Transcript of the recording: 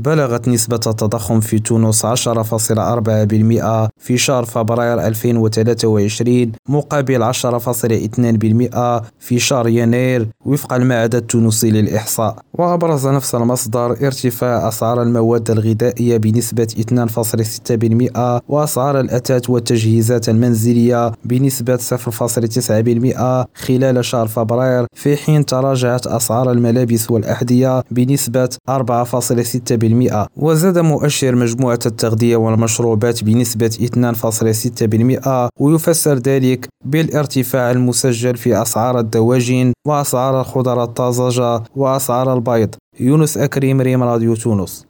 بلغت نسبة التضخم في تونس 10.4% في شهر فبراير 2023 مقابل 10.2% في شهر يناير وفق المعهد التونسي للإحصاء. وأبرز نفس المصدر ارتفاع أسعار المواد الغذائية بنسبة 2.6% وأسعار الأثاث والتجهيزات المنزلية بنسبة 0.9% خلال شهر فبراير في حين تراجعت أسعار الملابس والأحذية بنسبة 4.6% وزاد مؤشر مجموعة التغذية والمشروبات بنسبة 2.6% ويفسر ذلك بالارتفاع المسجل في أسعار الدواجن وأسعار الخضر الطازجة وأسعار البيض. يونس أكريم ريم راديو تونس.